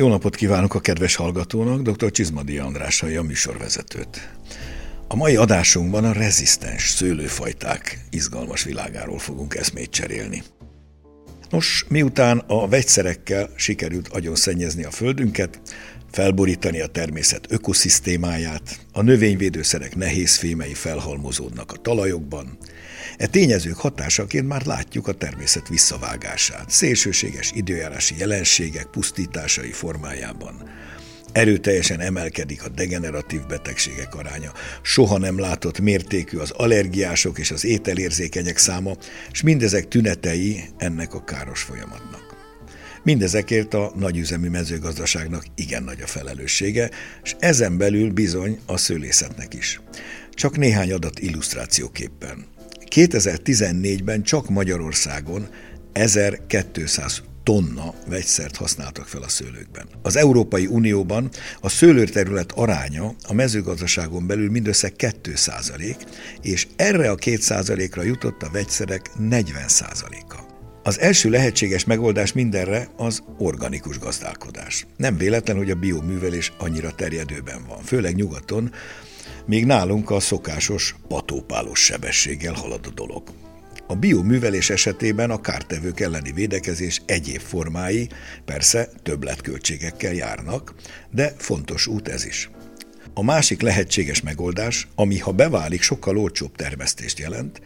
Jó napot kívánok a kedves hallgatónak, dr. Csizmadi Andrással a műsorvezetőt. A mai adásunkban a rezisztens szőlőfajták izgalmas világáról fogunk eszmét cserélni. Nos, miután a vegyszerekkel sikerült agyon szennyezni a földünket, felborítani a természet ökoszisztémáját, a növényvédőszerek nehéz fémei felhalmozódnak a talajokban, E tényezők hatásaként már látjuk a természet visszavágását, szélsőséges időjárási jelenségek pusztításai formájában. Erőteljesen emelkedik a degeneratív betegségek aránya, soha nem látott mértékű az allergiások és az ételérzékenyek száma, és mindezek tünetei ennek a káros folyamatnak. Mindezekért a nagyüzemű mezőgazdaságnak igen nagy a felelőssége, és ezen belül bizony a szőlészetnek is. Csak néhány adat illusztrációképpen. 2014-ben csak Magyarországon 1200 tonna vegyszert használtak fel a szőlőkben. Az Európai Unióban a szőlőterület aránya a mezőgazdaságon belül mindössze 2% és erre a 2% ra jutott a vegyszerek 40% a az első lehetséges megoldás mindenre az organikus gazdálkodás. Nem véletlen, hogy a bioművelés annyira terjedőben van, főleg nyugaton, míg nálunk a szokásos patópálos sebességgel halad a dolog. A bioművelés esetében a kártevők elleni védekezés egyéb formái persze többletköltségekkel járnak, de fontos út ez is. A másik lehetséges megoldás, ami ha beválik sokkal olcsóbb termesztést jelent,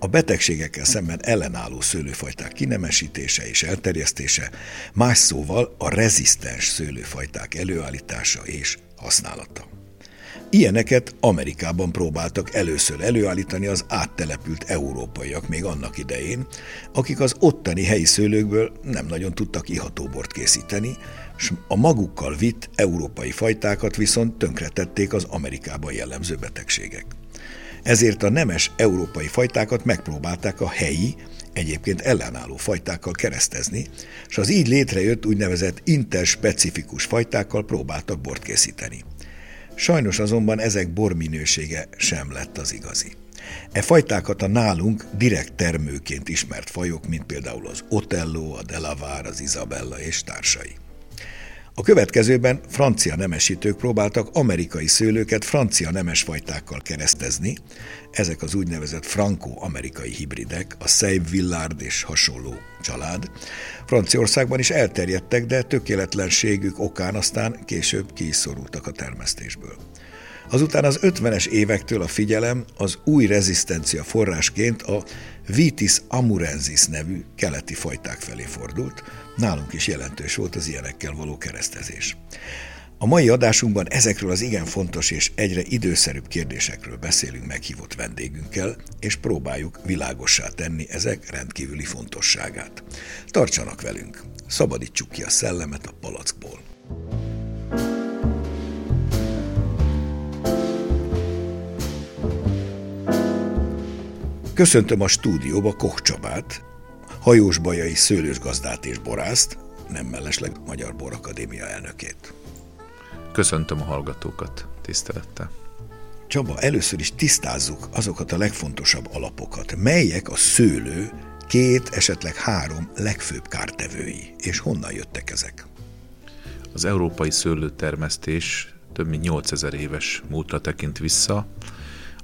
a betegségekkel szemben ellenálló szőlőfajták kinemesítése és elterjesztése, más szóval a rezisztens szőlőfajták előállítása és használata. Ilyeneket Amerikában próbáltak először előállítani az áttelepült európaiak még annak idején, akik az ottani helyi szőlőkből nem nagyon tudtak ihatóbort készíteni, és a magukkal vitt európai fajtákat viszont tönkretették az Amerikában jellemző betegségek. Ezért a nemes európai fajtákat megpróbálták a helyi, egyébként ellenálló fajtákkal keresztezni, és az így létrejött úgynevezett interspecifikus fajtákkal próbáltak bort készíteni. Sajnos azonban ezek borminősége sem lett az igazi. E fajtákat a nálunk direkt termőként ismert fajok, mint például az Otello, a Delavár, az Isabella és társai. A következőben francia nemesítők próbáltak amerikai szőlőket francia nemesfajtákkal keresztezni, ezek az úgynevezett franco-amerikai hibridek, a Save Villard és hasonló család. Franciaországban is elterjedtek, de tökéletlenségük okán aztán később kiszorultak a termesztésből. Azután az 50-es évektől a figyelem az új rezisztencia forrásként a Vitis amurensis nevű keleti fajták felé fordult, nálunk is jelentős volt az ilyenekkel való keresztezés. A mai adásunkban ezekről az igen fontos és egyre időszerűbb kérdésekről beszélünk meghívott vendégünkkel, és próbáljuk világossá tenni ezek rendkívüli fontosságát. Tartsanak velünk, szabadítsuk ki a szellemet a palackból. Köszöntöm a stúdióba Koch Csabát, hajós bajai szőlősgazdát és borászt, nem mellesleg Magyar Borakadémia elnökét. Köszöntöm a hallgatókat, tisztelettel. Csaba, először is tisztázzuk azokat a legfontosabb alapokat. Melyek a szőlő két, esetleg három legfőbb kártevői, és honnan jöttek ezek? Az európai szőlőtermesztés több mint 8000 éves múltra tekint vissza,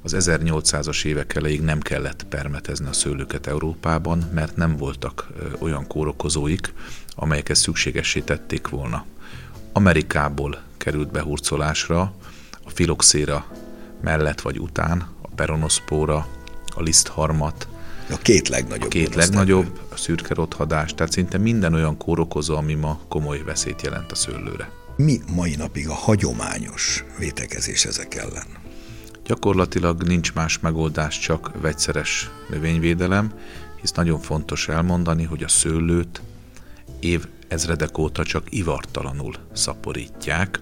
az 1800-as évek elejéig nem kellett permetezni a szőlőket Európában, mert nem voltak olyan kórokozóik, amelyek ezt szükségessé tették volna. Amerikából került behurcolásra a filoxéra mellett vagy után, a peronoszpóra, a lisztharmat, a két legnagyobb. A két legnagyobb, a szürke rothadás, tehát szinte minden olyan kórokozó, ami ma komoly veszélyt jelent a szőlőre. Mi mai napig a hagyományos vétekezés ezek ellen? Gyakorlatilag nincs más megoldás, csak vegyszeres növényvédelem, hisz nagyon fontos elmondani, hogy a szőlőt év ezredek óta csak ivartalanul szaporítják.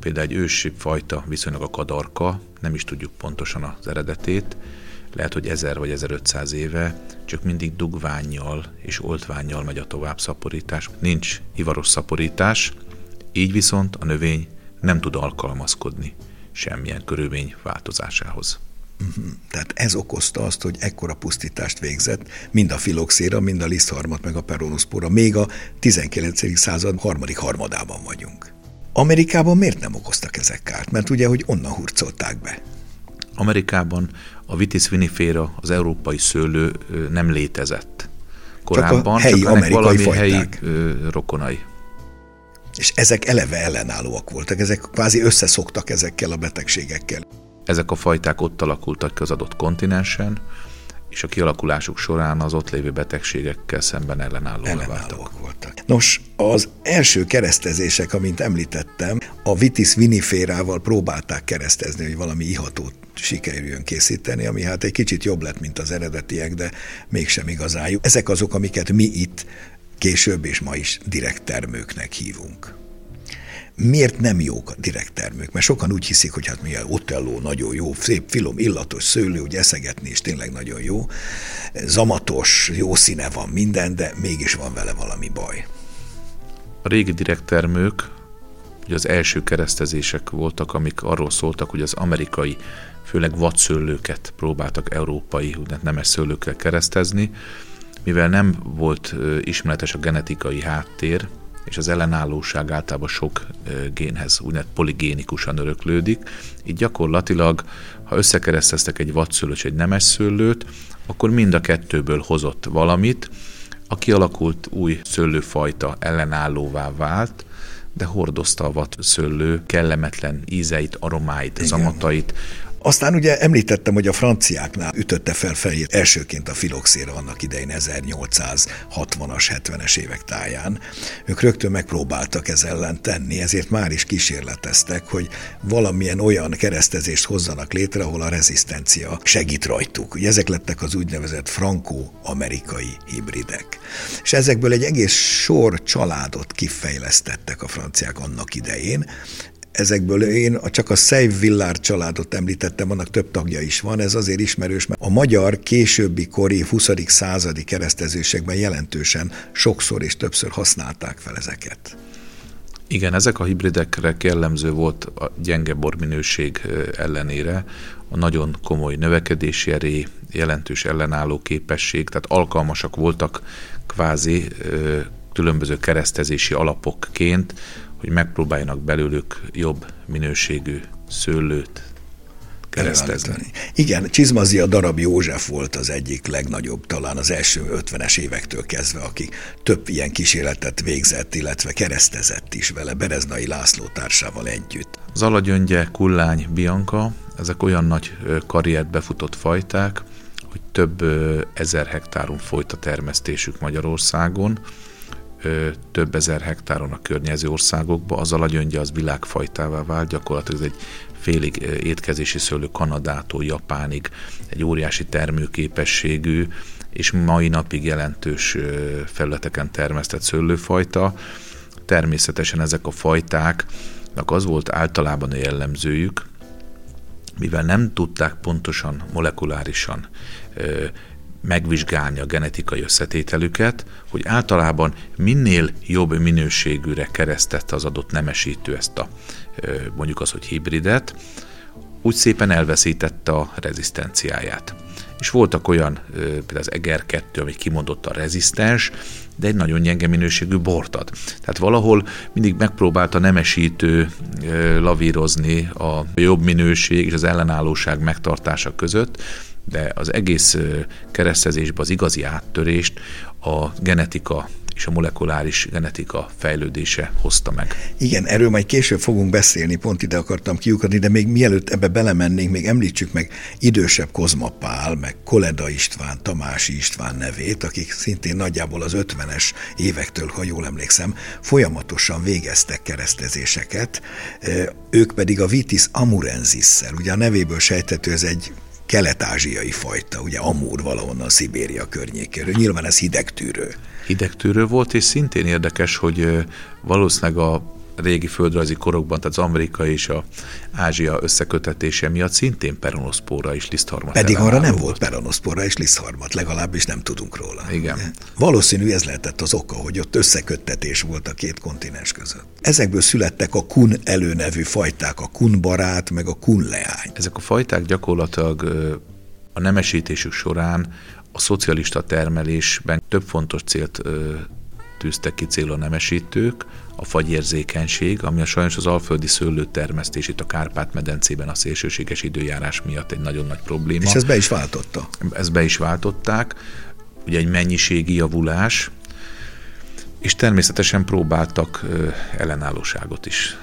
Például egy ősi fajta, viszonylag a kadarka, nem is tudjuk pontosan az eredetét, lehet, hogy 1000 vagy 1500 éve csak mindig dugványjal és oltványjal megy a tovább szaporítás. Nincs ivaros szaporítás, így viszont a növény nem tud alkalmazkodni semmilyen körülmény változásához. Uh-huh. Tehát ez okozta azt, hogy ekkora pusztítást végzett, mind a filoxéra, mind a lisztharmat, meg a peronoszpora, még a 19. század harmadik harmadában vagyunk. Amerikában miért nem okoztak ezek kárt? Mert ugye, hogy onnan hurcolták be. Amerikában a vitis vinifera, az európai szőlő nem létezett. Korábban csak, a helyi csak amerikai valami fajták. helyi ö, rokonai. És ezek eleve ellenállóak voltak, ezek kvázi összeszoktak ezekkel a betegségekkel. Ezek a fajták ott alakultak ki az adott kontinensen, és a kialakulásuk során az ott lévő betegségekkel szemben ellenállóak, ellenállóak voltak. Nos, az első keresztezések, amint említettem, a vitis viniférával próbálták keresztezni, hogy valami ihatót sikerüljön készíteni, ami hát egy kicsit jobb lett, mint az eredetiek, de mégsem igazán jó. Ezek azok, amiket mi itt később és ma is direkt termőknek hívunk. Miért nem jók a direkt termők? Mert sokan úgy hiszik, hogy hát mi a Otello nagyon jó, szép, filom, illatos szőlő, hogy eszegetni is tényleg nagyon jó. Zamatos, jó színe van minden, de mégis van vele valami baj. A régi direkt termők, ugye az első keresztezések voltak, amik arról szóltak, hogy az amerikai, főleg vadszőlőket próbáltak európai, nemes szőlőkkel keresztezni, mivel nem volt ismeretes a genetikai háttér, és az ellenállóság általában sok génhez úgynevezett poligénikusan öröklődik, így gyakorlatilag, ha összekereszteztek egy vadszőlőt és egy nemes szőlőt, akkor mind a kettőből hozott valamit, a kialakult új szőlőfajta ellenállóvá vált, de hordozta a vadszőlő kellemetlen ízeit, aromáit, Igen. zamatait, aztán ugye említettem, hogy a franciáknál ütötte fel fejét elsőként a filoxéra annak idején 1860-as, 70-es évek táján. Ők rögtön megpróbáltak ez ellen tenni, ezért már is kísérleteztek, hogy valamilyen olyan keresztezést hozzanak létre, ahol a rezisztencia segít rajtuk. Ugye ezek lettek az úgynevezett franco-amerikai hibridek. És ezekből egy egész sor családot kifejlesztettek a franciák annak idején, ezekből én csak a Szejv Villár családot említettem, annak több tagja is van, ez azért ismerős, mert a magyar későbbi kori 20. századi keresztezésekben jelentősen sokszor és többször használták fel ezeket. Igen, ezek a hibridekre jellemző volt a gyenge borminőség ellenére a nagyon komoly növekedési erély, jelentős ellenálló képesség, tehát alkalmasak voltak kvázi különböző keresztezési alapokként hogy megpróbáljanak belőlük jobb minőségű szőlőt keresztezni. Igen, Csizmazia darab József volt az egyik legnagyobb, talán az első 50-es évektől kezdve, aki több ilyen kísérletet végzett, illetve keresztezett is vele, Bereznai László társával együtt. Zalagyöngye, Kullány, Bianca, ezek olyan nagy karriert befutott fajták, hogy több ezer hektáron folyt a termesztésük Magyarországon, több ezer hektáron a környező országokba, az alagyöngye az világfajtává vált, gyakorlatilag ez egy félig étkezési szőlő Kanadától Japánig, egy óriási termőképességű, és mai napig jelentős felületeken termesztett szőlőfajta. Természetesen ezek a fajtáknak az volt általában a jellemzőjük, mivel nem tudták pontosan molekulárisan megvizsgálni a genetikai összetételüket, hogy általában minél jobb minőségűre keresztette az adott nemesítő ezt a mondjuk az, hogy hibridet, úgy szépen elveszítette a rezisztenciáját. És voltak olyan, például az Eger 2, ami a rezisztens, de egy nagyon gyenge minőségű bort ad. Tehát valahol mindig megpróbálta nemesítő lavírozni a jobb minőség és az ellenállóság megtartása között, de az egész keresztezésben az igazi áttörést a genetika és a molekuláris genetika fejlődése hozta meg. Igen, erről majd később fogunk beszélni, pont ide akartam kiukadni, de még mielőtt ebbe belemennénk, még említsük meg idősebb Kozma Pál, meg Koleda István, Tamási István nevét, akik szintén nagyjából az 50-es évektől, ha jól emlékszem, folyamatosan végeztek keresztezéseket, ők pedig a Vitis amurensissel, ugye a nevéből sejtető, ez egy kelet-ázsiai fajta, ugye Amur valahonnan Szibéria környékéről. Nyilván ez hidegtűrő. Hidegtűrő volt, és szintén érdekes, hogy valószínűleg a régi földrajzi korokban, tehát az Amerika és a Ázsia összekötetése miatt szintén peronoszpóra és lisztharmat. Pedig arra nem volt peronoszpóra és lisztharmat, legalábbis nem tudunk róla. Igen. Valószínű ez lehetett az oka, hogy ott összeköttetés volt a két kontinens között. Ezekből születtek a kun előnevű fajták, a kun barát, meg a kun leány. Ezek a fajták gyakorlatilag a nemesítésük során a szocialista termelésben több fontos célt tűztek ki célra a nemesítők, a fagyérzékenység, ami a sajnos az alföldi szőlőtermesztés itt a Kárpát-medencében a szélsőséges időjárás miatt egy nagyon nagy probléma. És ez be is váltotta. Ezt be is váltották, ugye egy mennyiségi javulás, és természetesen próbáltak ellenállóságot is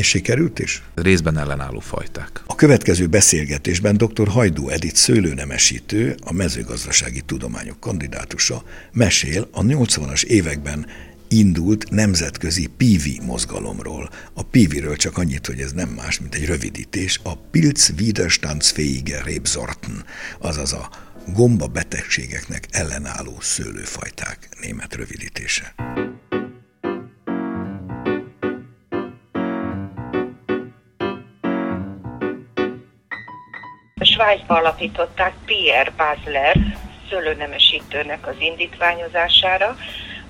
és sikerült is? Részben ellenálló fajták. A következő beszélgetésben dr. Hajdú Edith szőlőnemesítő, a mezőgazdasági tudományok kandidátusa mesél a 80-as években indult nemzetközi PIVI mozgalomról. A PIVI-ről csak annyit, hogy ez nem más, mint egy rövidítés, a Pilz Widerstandsfähige Rebsorten, azaz a gomba betegségeknek ellenálló szőlőfajták német rövidítése. Svájcba alapították Pierre Basler szőlőnemesítőnek az indítványozására.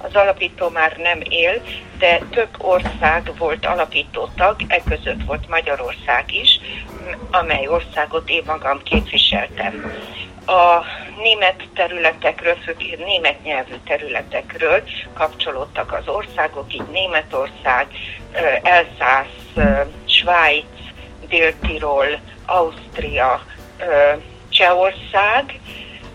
Az alapító már nem él, de több ország volt alapító tag, e között volt Magyarország is, amely országot én magam képviseltem. A német területekről, főként német nyelvű területekről kapcsolódtak az országok, így Németország, Elszász, Svájc, Dél-Tirol, Ausztria, Csehország,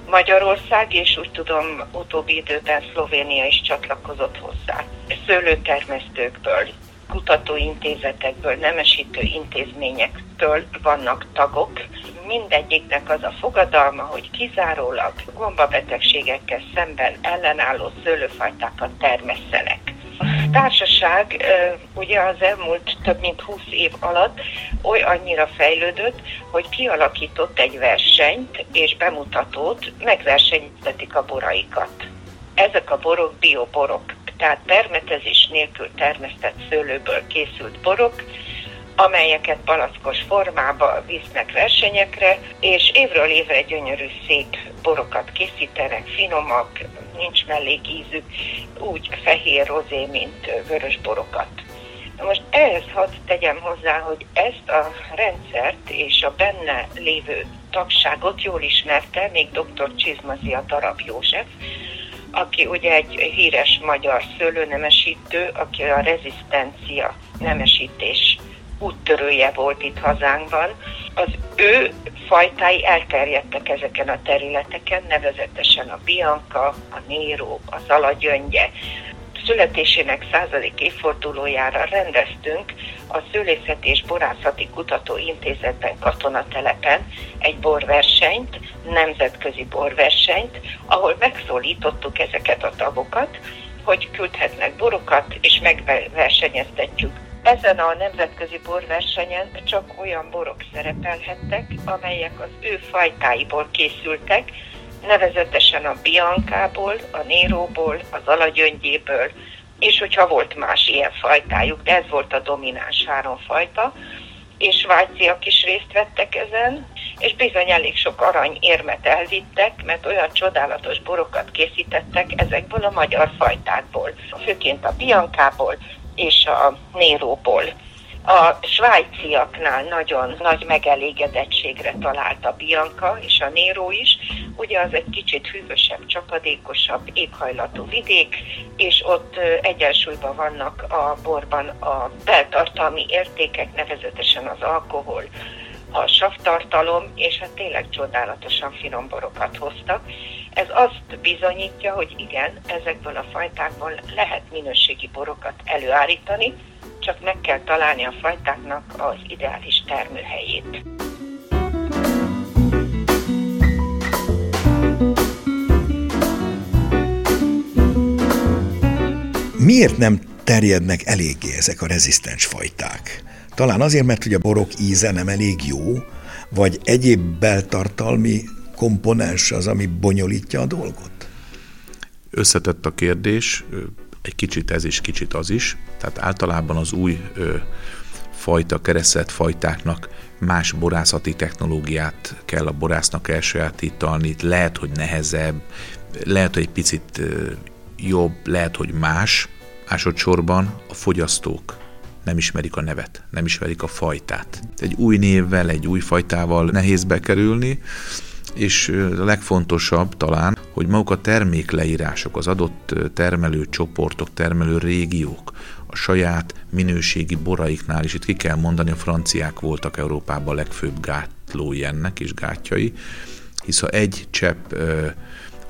Magyarország, és úgy tudom, utóbbi időben Szlovénia is csatlakozott hozzá. Szőlőtermesztőkből, kutatóintézetekből, nemesítő intézményektől vannak tagok. Mindegyiknek az a fogadalma, hogy kizárólag gombabetegségekkel szemben ellenálló szőlőfajtákat termesszenek. Társaság ugye az elmúlt több mint 20 év alatt oly annyira fejlődött, hogy kialakított egy versenyt és bemutatót, megversenyeztetik a boraikat. Ezek a borok bioborok, tehát permetezés nélkül termesztett szőlőből készült borok, amelyeket palackos formába visznek versenyekre, és évről évre gyönyörű szép borokat készítenek, finomak, nincs mellékízük, úgy fehér rozé, mint vörös borokat. Na most ehhez hadd tegyem hozzá, hogy ezt a rendszert és a benne lévő tagságot jól ismerte még dr. Csizmazia Darab József, aki ugye egy híres magyar szőlőnemesítő, aki a rezisztencia nemesítés úttörője volt itt hazánkban. Az ő fajtái elterjedtek ezeken a területeken, nevezetesen a Bianca, a Néró, a Zalagyöngye. Születésének századik évfordulójára rendeztünk a Szőlészeti és Borászati Kutatóintézetben katonatelepen egy borversenyt, nemzetközi borversenyt, ahol megszólítottuk ezeket a tagokat, hogy küldhetnek borokat, és megversenyeztetjük ezen a nemzetközi borversenyen csak olyan borok szerepelhettek, amelyek az ő fajtáiból készültek, nevezetesen a Biancából, a Néróból, az Alagyöngyéből, és hogyha volt más ilyen fajtájuk, de ez volt a domináns három fajta, és svájciak is részt vettek ezen, és bizony elég sok arany érmet elvittek, mert olyan csodálatos borokat készítettek ezekből a magyar fajtákból, főként a Biancából, és a Néróból. A svájciaknál nagyon nagy megelégedettségre talált a Bianca és a Néró is. Ugye az egy kicsit hűvösebb, csapadékosabb éghajlatú vidék, és ott egyensúlyban vannak a borban a beltartalmi értékek, nevezetesen az alkohol, a savtartalom, és hát tényleg csodálatosan finom borokat hoztak. Ez azt bizonyítja, hogy igen, ezekből a fajtákból lehet minőségi borokat előállítani, csak meg kell találni a fajtáknak az ideális termőhelyét. Miért nem terjednek eléggé ezek a rezisztens fajták? Talán azért, mert ugye a borok íze nem elég jó, vagy egyéb beltartalmi komponens az, ami bonyolítja a dolgot? Összetett a kérdés, egy kicsit ez is, kicsit az is. Tehát általában az új ö, fajta, keresztelt fajtáknak más borászati technológiát kell a borásznak elsajátítani, lehet, hogy nehezebb, lehet, hogy egy picit jobb, lehet, hogy más. Másodszorban a fogyasztók nem ismerik a nevet, nem ismerik a fajtát. Egy új névvel, egy új fajtával nehéz bekerülni, és a legfontosabb talán, hogy maguk a termékleírások, az adott termelő csoportok, termelő régiók, a saját minőségi boraiknál is, itt ki kell mondani, a franciák voltak Európában a legfőbb gátlói ennek és gátjai, hisz ha egy csepp ö,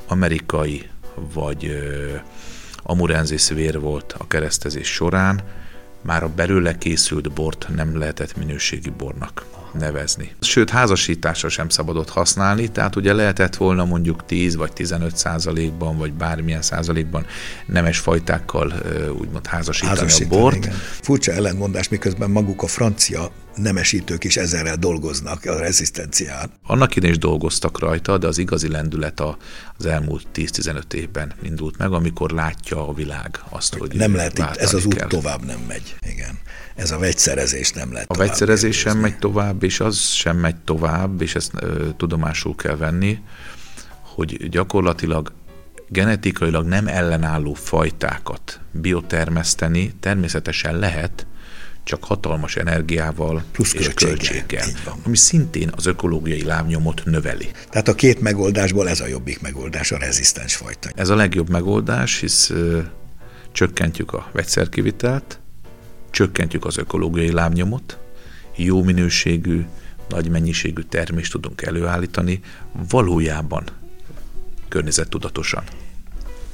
amerikai vagy ö, amurenzis vér volt a keresztezés során, már a belőle készült bort nem lehetett minőségi bornak nevezni. Sőt, házasításra sem szabadott használni, tehát ugye lehetett volna mondjuk 10 vagy 15 százalékban, vagy bármilyen százalékban nemes fajtákkal úgymond házasítani, házasítani a bort. Igen. Furcsa ellentmondás, miközben maguk a francia nemesítők is ezerrel dolgoznak a rezisztencián. Annak idén is dolgoztak rajta, de az igazi lendület az elmúlt 10-15 évben indult meg, amikor látja a világ azt, hogy nem lehet itt, ez az út kell. tovább nem megy. Igen. Ez a vegyszerezés nem lehet A vegyszerezés sem megy tovább, és az sem megy tovább, és ezt ö, tudomásul kell venni, hogy gyakorlatilag genetikailag nem ellenálló fajtákat biotermeszteni természetesen lehet, csak hatalmas energiával Plusz és költséggel, ami szintén az ökológiai lábnyomot növeli. Tehát a két megoldásból ez a jobbik megoldás, a rezisztens fajta. Ez a legjobb megoldás, hisz ö, csökkentjük a vegyszerkivitelt, csökkentjük az ökológiai lábnyomot, jó minőségű, nagy mennyiségű termést tudunk előállítani, valójában környezettudatosan.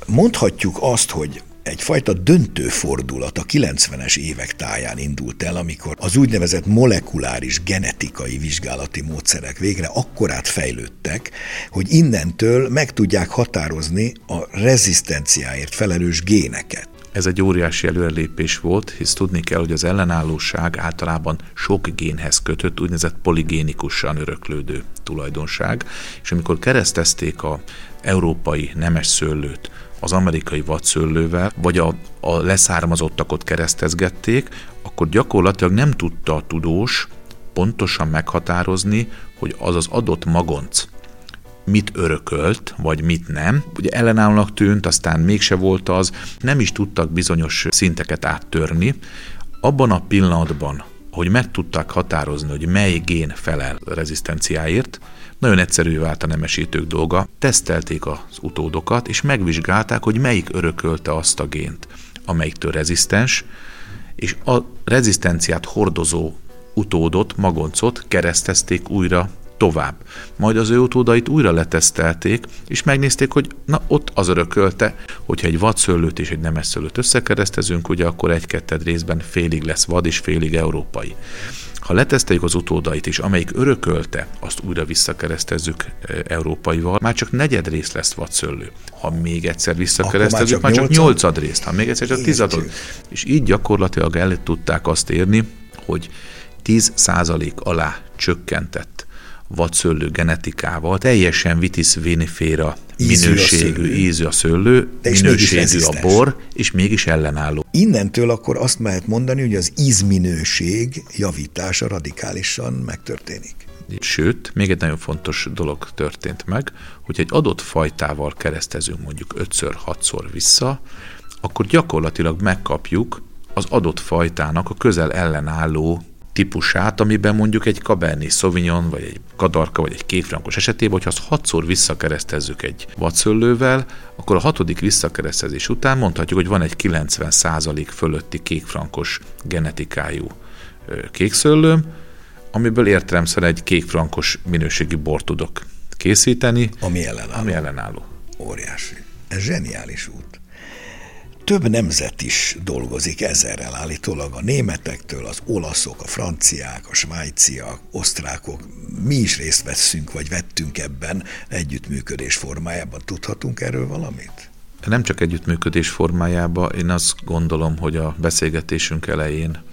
Mondhatjuk azt, hogy egyfajta döntő fordulat a 90-es évek táján indult el, amikor az úgynevezett molekuláris genetikai vizsgálati módszerek végre akkorát fejlődtek, hogy innentől meg tudják határozni a rezisztenciáért felelős géneket. Ez egy óriási előrelépés volt, hisz tudni kell, hogy az ellenállóság általában sok génhez kötött, úgynevezett poligénikusan öröklődő tulajdonság, és amikor keresztezték a európai nemes szőlőt az amerikai vadszőlővel, vagy a, a leszármazottakat keresztezgették, akkor gyakorlatilag nem tudta a tudós pontosan meghatározni, hogy az az adott magonc mit örökölt, vagy mit nem. Ugye ellenállónak tűnt, aztán mégse volt az, nem is tudtak bizonyos szinteket áttörni. Abban a pillanatban, hogy meg tudták határozni, hogy mely gén felel rezisztenciáért, nagyon egyszerű vált a nemesítők dolga. Tesztelték az utódokat, és megvizsgálták, hogy melyik örökölte azt a gént, amelyiktől rezisztens, és a rezisztenciát hordozó utódot, magoncot keresztezték újra tovább. Majd az ő utódait újra letesztelték, és megnézték, hogy na ott az örökölte, hogyha egy vadszőlőt és egy nemes szőlőt összekeresztezünk, ugye akkor egy-ketted részben félig lesz vad és félig európai. Ha leteszteljük az utódait is, amelyik örökölte, azt újra visszakeresztezzük e, európaival, már csak negyed rész lesz vadszőlő. Ha még egyszer visszakeresztezzük, már csak, már csak nyolcad részt, ha még egyszer csak tizadod. És így gyakorlatilag el tudták azt érni, hogy 10% alá csökkentett vadszőlő genetikával, teljesen vitis viniféra minőségű, ízű a szőlő, minőségű a bor, és mégis ellenálló. Innentől akkor azt lehet mondani, hogy az ízminőség javítása radikálisan megtörténik. Sőt, még egy nagyon fontos dolog történt meg, hogy egy adott fajtával keresztezünk mondjuk 5-6-szor vissza, akkor gyakorlatilag megkapjuk az adott fajtának a közel ellenálló típusát, amiben mondjuk egy Cabernet Sauvignon, vagy egy Kadarka, vagy egy kétfrankos esetében, hogyha azt hatszor visszakeresztezzük egy vadszőlővel, akkor a hatodik visszakeresztezés után mondhatjuk, hogy van egy 90% fölötti kékfrankos genetikájú kékszőlőm, amiből értelemszerűen egy kékfrankos minőségi bort tudok készíteni. Ami ellenálló. Ami ellenálló. Óriási. Ez zseniális út több nemzet is dolgozik ezerrel állítólag, a németektől, az olaszok, a franciák, a svájciak, osztrákok, mi is részt veszünk, vagy vettünk ebben együttműködés formájában. Tudhatunk erről valamit? Nem csak együttműködés formájában, én azt gondolom, hogy a beszélgetésünk elején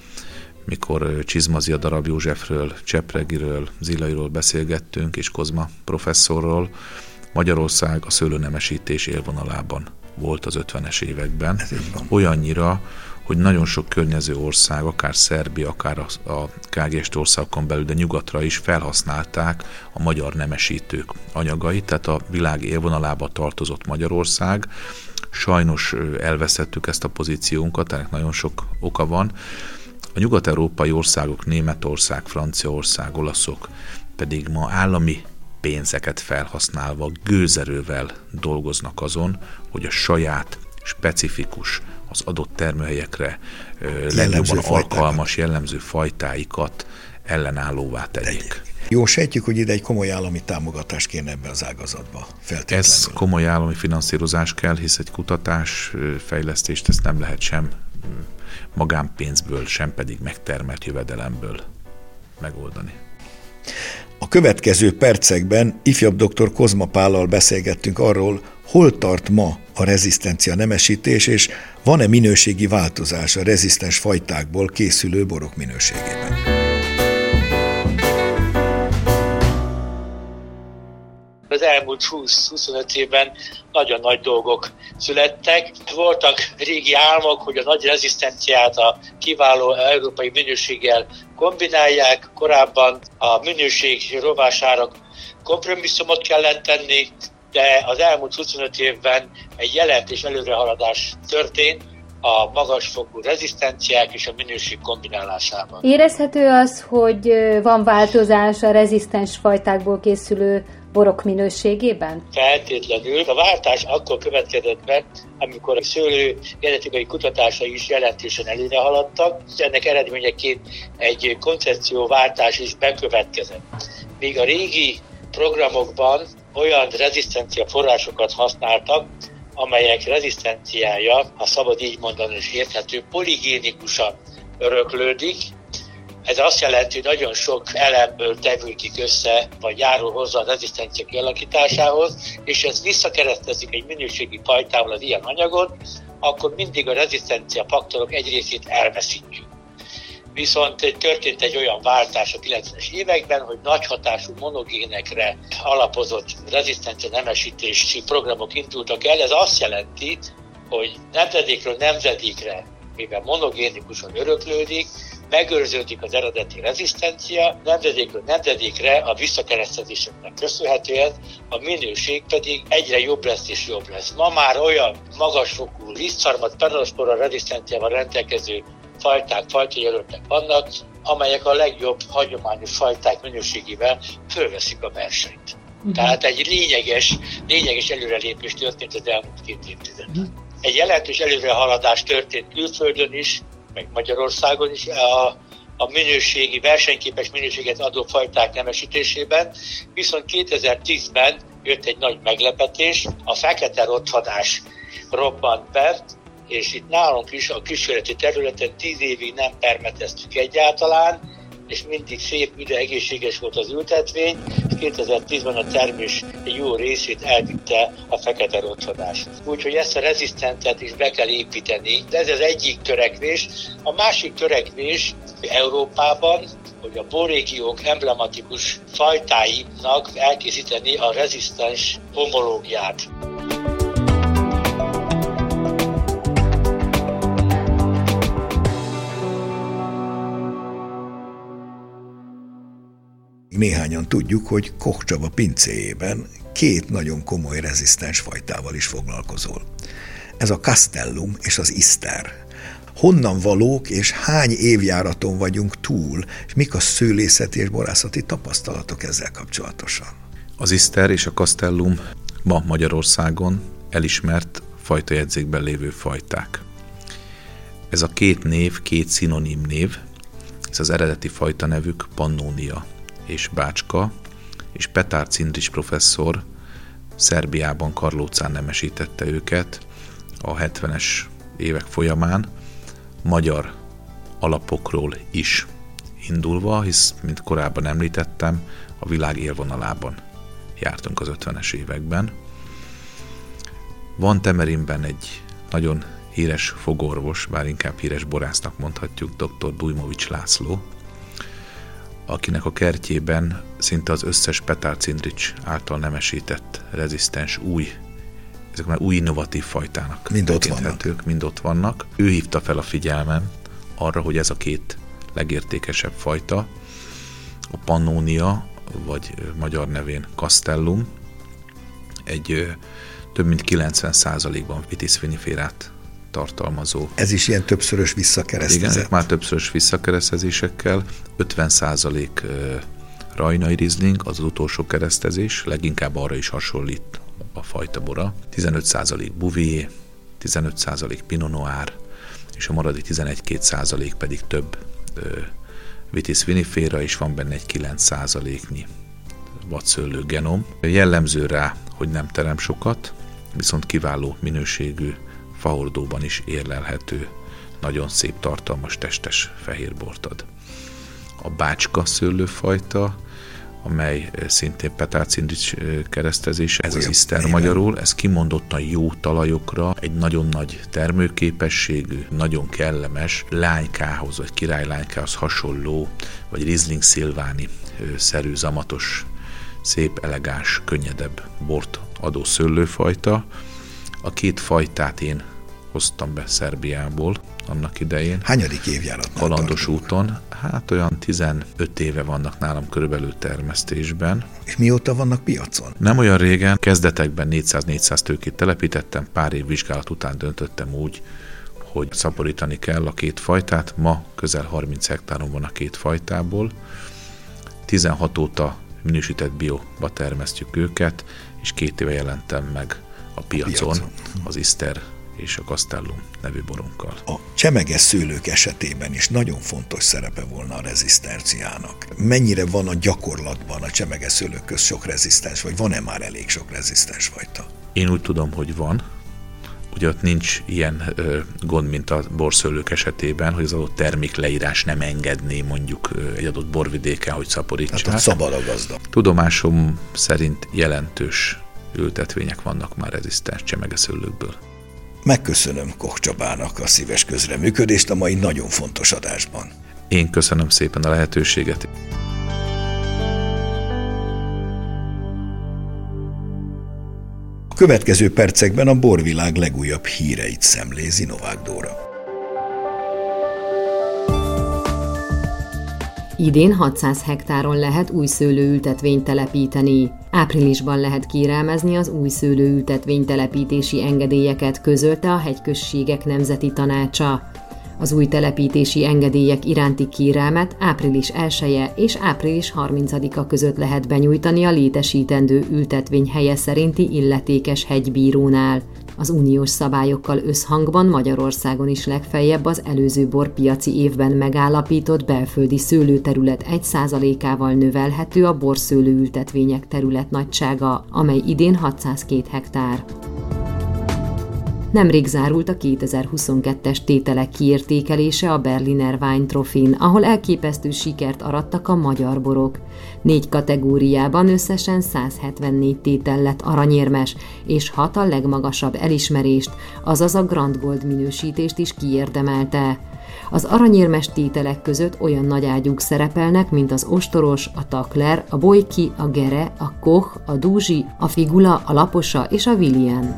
mikor Csizmazia darab Józsefről, Csepregiről, Zilairól beszélgettünk, és Kozma professzorról, Magyarország a szőlőnemesítés élvonalában volt az 50-es években. Olyannyira, hogy nagyon sok környező ország, akár Szerbia, akár a, a KGS országokon belül, de nyugatra is felhasználták a magyar nemesítők anyagait, tehát a világ élvonalába tartozott Magyarország. Sajnos elveszettük ezt a pozíciónkat, ennek nagyon sok oka van. A nyugat-európai országok, Németország, Franciaország, olaszok pedig ma állami pénzeket felhasználva gőzerővel dolgoznak azon, hogy a saját specifikus, az adott termőhelyekre legjobban alkalmas jellemző fajtáikat ellenállóvá tegyék. Jó, sejtjük, hogy ide egy komoly állami támogatás kéne ebbe az ágazatba. Ez komoly állami finanszírozás kell, hisz egy kutatás, fejlesztést ezt nem lehet sem magánpénzből, sem pedig megtermelt jövedelemből megoldani. A következő percekben ifjabb dr. Kozma Pállal beszélgettünk arról, hol tart ma a rezisztencia nemesítés, és van-e minőségi változás a rezisztens fajtákból készülő borok minőségében. Az elmúlt 20-25 évben nagyon nagy dolgok születtek. Voltak régi álmok, hogy a nagy rezisztenciát a kiváló európai minőséggel kombinálják. Korábban a minőség rovására kompromisszumot kellett tenni, de az elmúlt 25 évben egy jelentős előrehaladás történt a magasfokú rezisztenciák és a minőség kombinálásában. Érezhető az, hogy van változás a rezisztens fajtákból készülő borok minőségében? Feltétlenül. A váltás akkor következett be, amikor a szőlő genetikai kutatásai is jelentősen előre haladtak. Ennek eredményeként egy koncepcióváltás is bekövetkezett. Míg a régi programokban olyan rezisztencia forrásokat használtak, amelyek rezisztenciája, ha szabad így mondani és érthető, poligénikusan öröklődik, ez azt jelenti, hogy nagyon sok elemből tevődik össze, vagy járul hozzá a rezisztencia kialakításához, és ez visszakeresztezik egy minőségi fajtával az ilyen anyagot, akkor mindig a rezisztencia faktorok egy részét elveszítjük. Viszont történt egy olyan váltás a 90-es években, hogy nagy hatású monogénekre alapozott rezisztencia nemesítési programok indultak el. Ez azt jelenti, hogy nemzedékről nemzedékre, mivel monogénikusan öröklődik, megőrződik az eredeti rezisztencia, nemzedékről nemzedékre a visszakeresztezéseknek köszönhetően a minőség pedig egyre jobb lesz és jobb lesz. Ma már olyan magasfokú lisztszarmat peronospora rezisztenciával rendelkező fajták, fajtajelöltek vannak, amelyek a legjobb hagyományos fajták minőségével fölveszik a versenyt. Uh-huh. Tehát egy lényeges, lényeges előrelépés történt az elmúlt két évtizedben. Uh-huh. Egy jelentős előrehaladás történt külföldön is, meg Magyarországon is a, a minőségi, versenyképes minőséget adó fajták nemesítésében, viszont 2010-ben jött egy nagy meglepetés, a fekete rothadás robbant be, és itt nálunk is a kísérleti területen 10 évig nem permeteztük egyáltalán, és mindig szép, üde, egészséges volt az ültetvény, és 2010-ben a termés jó részét elvitte a fekete rothadás. Úgyhogy ezt a rezisztentet is be kell építeni, de ez az egyik törekvés. A másik törekvés Európában, hogy a borrégiók emblematikus fajtáinak elkészíteni a rezisztens homológiát. Néhányan tudjuk, hogy Koch Csaba pincéjében két nagyon komoly rezisztens fajtával is foglalkozol. Ez a Castellum és az Ister. Honnan valók és hány évjáraton vagyunk túl, és mik a szőlészeti és borászati tapasztalatok ezzel kapcsolatosan? Az Ister és a Castellum ma Magyarországon elismert fajtajegyzékben lévő fajták. Ez a két név, két szinonim név, ez az eredeti fajta nevük Pannonia és Bácska, és Petár Cindris professzor Szerbiában Karlócán nemesítette őket a 70-es évek folyamán, magyar alapokról is indulva, hisz, mint korábban említettem, a világ élvonalában jártunk az 50-es években. Van Temerinben egy nagyon híres fogorvos, bár inkább híres borásznak mondhatjuk, dr. Bujmovics László, akinek a kertjében szinte az összes Petár Cindrics által nemesített rezisztens új ezek már új innovatív fajtának mind ott vannak. mind ott vannak. Ő hívta fel a figyelmem arra, hogy ez a két legértékesebb fajta, a Pannonia, vagy magyar nevén Castellum, egy több mint 90%-ban vitis viniférát tartalmazó. Ez is ilyen többszörös visszakeresztezés. Igen, ezek már többszörös visszakeresztezésekkel, 50% rajnai rizling, az, az utolsó keresztezés, leginkább arra is hasonlít a fajta bora, 15% bouvier, 15% pinot noir, és a maradék 11-2% pedig több ö, vitis vinifera, és van benne egy 9%-nyi vadszőlő genom. Jellemző rá, hogy nem terem sokat, viszont kiváló minőségű fahordóban is érlelhető, nagyon szép tartalmas testes fehérbort ad. A bácska szőlőfajta, amely szintén petárcindics keresztezés, ez az iszter magyarul, ez kimondottan jó talajokra, egy nagyon nagy termőképességű, nagyon kellemes lánykához, vagy királylánykához hasonló, vagy Riesling szilváni szerű, zamatos, szép, elegáns, könnyedebb bort adó szőlőfajta. A két fajtát én hoztam be Szerbiából annak idején. Hányadik évjárat? Kalandos úton. Hát olyan 15 éve vannak nálam körülbelül termesztésben. És mióta vannak piacon? Nem olyan régen, kezdetekben 400-400 tőkét telepítettem, pár év vizsgálat után döntöttem úgy, hogy szaporítani kell a két fajtát. Ma közel 30 hektáron van a két fajtából. 16 óta minősített bióba termesztjük őket, és két éve jelentem meg a piacon, piacon. az Ister és a Castellum nevű borunkkal. A csemeges szőlők esetében is nagyon fontos szerepe volna a rezisztenciának. Mennyire van a gyakorlatban a csemeges szőlők köz sok rezisztens, vagy van-e már elég sok rezisztens fajta? Én úgy tudom, hogy van. Ugye ott nincs ilyen ö, gond, mint a borszőlők esetében, hogy az adott termék leírás nem engedné mondjuk egy adott borvidéken, hogy szaporítsák. Tehát szabad a gazda. Tudomásom szerint jelentős ültetvények vannak már rezisztens csemegeszőlőkből. Megköszönöm Koch Csabának a szíves közreműködést a mai nagyon fontos adásban. Én köszönöm szépen a lehetőséget. A következő percekben a borvilág legújabb híreit szemlézi Novák Dóra. Idén 600 hektáron lehet új szőlőültetvényt telepíteni. Áprilisban lehet kérelmezni az új szőlőültetvény telepítési engedélyeket, közölte a Hegyközségek Nemzeti Tanácsa. Az új telepítési engedélyek iránti kérelmet április 1 -e és április 30-a között lehet benyújtani a létesítendő ültetvény helye szerinti illetékes hegybírónál. Az uniós szabályokkal összhangban Magyarországon is legfeljebb az előző borpiaci évben megállapított belföldi szőlőterület 1%-ával növelhető a borszőlőültetvények terület nagysága, amely idén 602 hektár. Nemrég zárult a 2022-es tételek kiértékelése a Berliner Wein Trofin, ahol elképesztő sikert arattak a magyar borok. Négy kategóriában összesen 174 tétel lett aranyérmes, és hat a legmagasabb elismerést, azaz a Grand Gold minősítést is kiérdemelte. Az aranyérmes tételek között olyan nagy ágyúk szerepelnek, mint az ostoros, a takler, a bolyki, a gere, a koch, a dúzsi, a figula, a laposa és a vilien.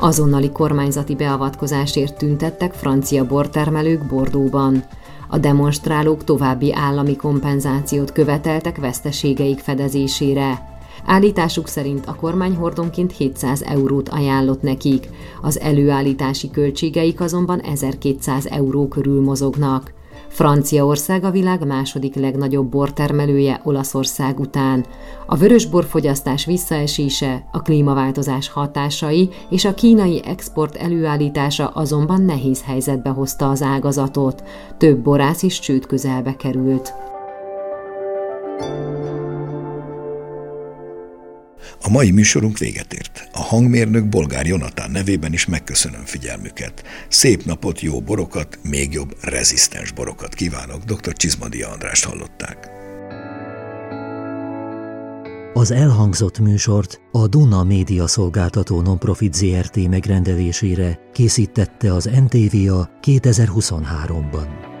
Azonnali kormányzati beavatkozásért tüntettek francia bortermelők Bordóban. A demonstrálók további állami kompenzációt követeltek veszteségeik fedezésére. Állításuk szerint a kormány hordonként 700 eurót ajánlott nekik, az előállítási költségeik azonban 1200 euró körül mozognak. Franciaország a világ második legnagyobb bortermelője Olaszország után. A vörös borfogyasztás visszaesése, a klímaváltozás hatásai és a kínai export előállítása azonban nehéz helyzetbe hozta az ágazatot. Több borász is csőd közelbe került. A mai műsorunk véget ért. A hangmérnök Bolgár Jonatán nevében is megköszönöm figyelmüket. Szép napot, jó borokat, még jobb rezisztens borokat kívánok. Dr. Csizmadia Andrást hallották. Az elhangzott műsort a Duna Média Szolgáltató Nonprofit ZRT megrendelésére készítette az NTVA 2023-ban.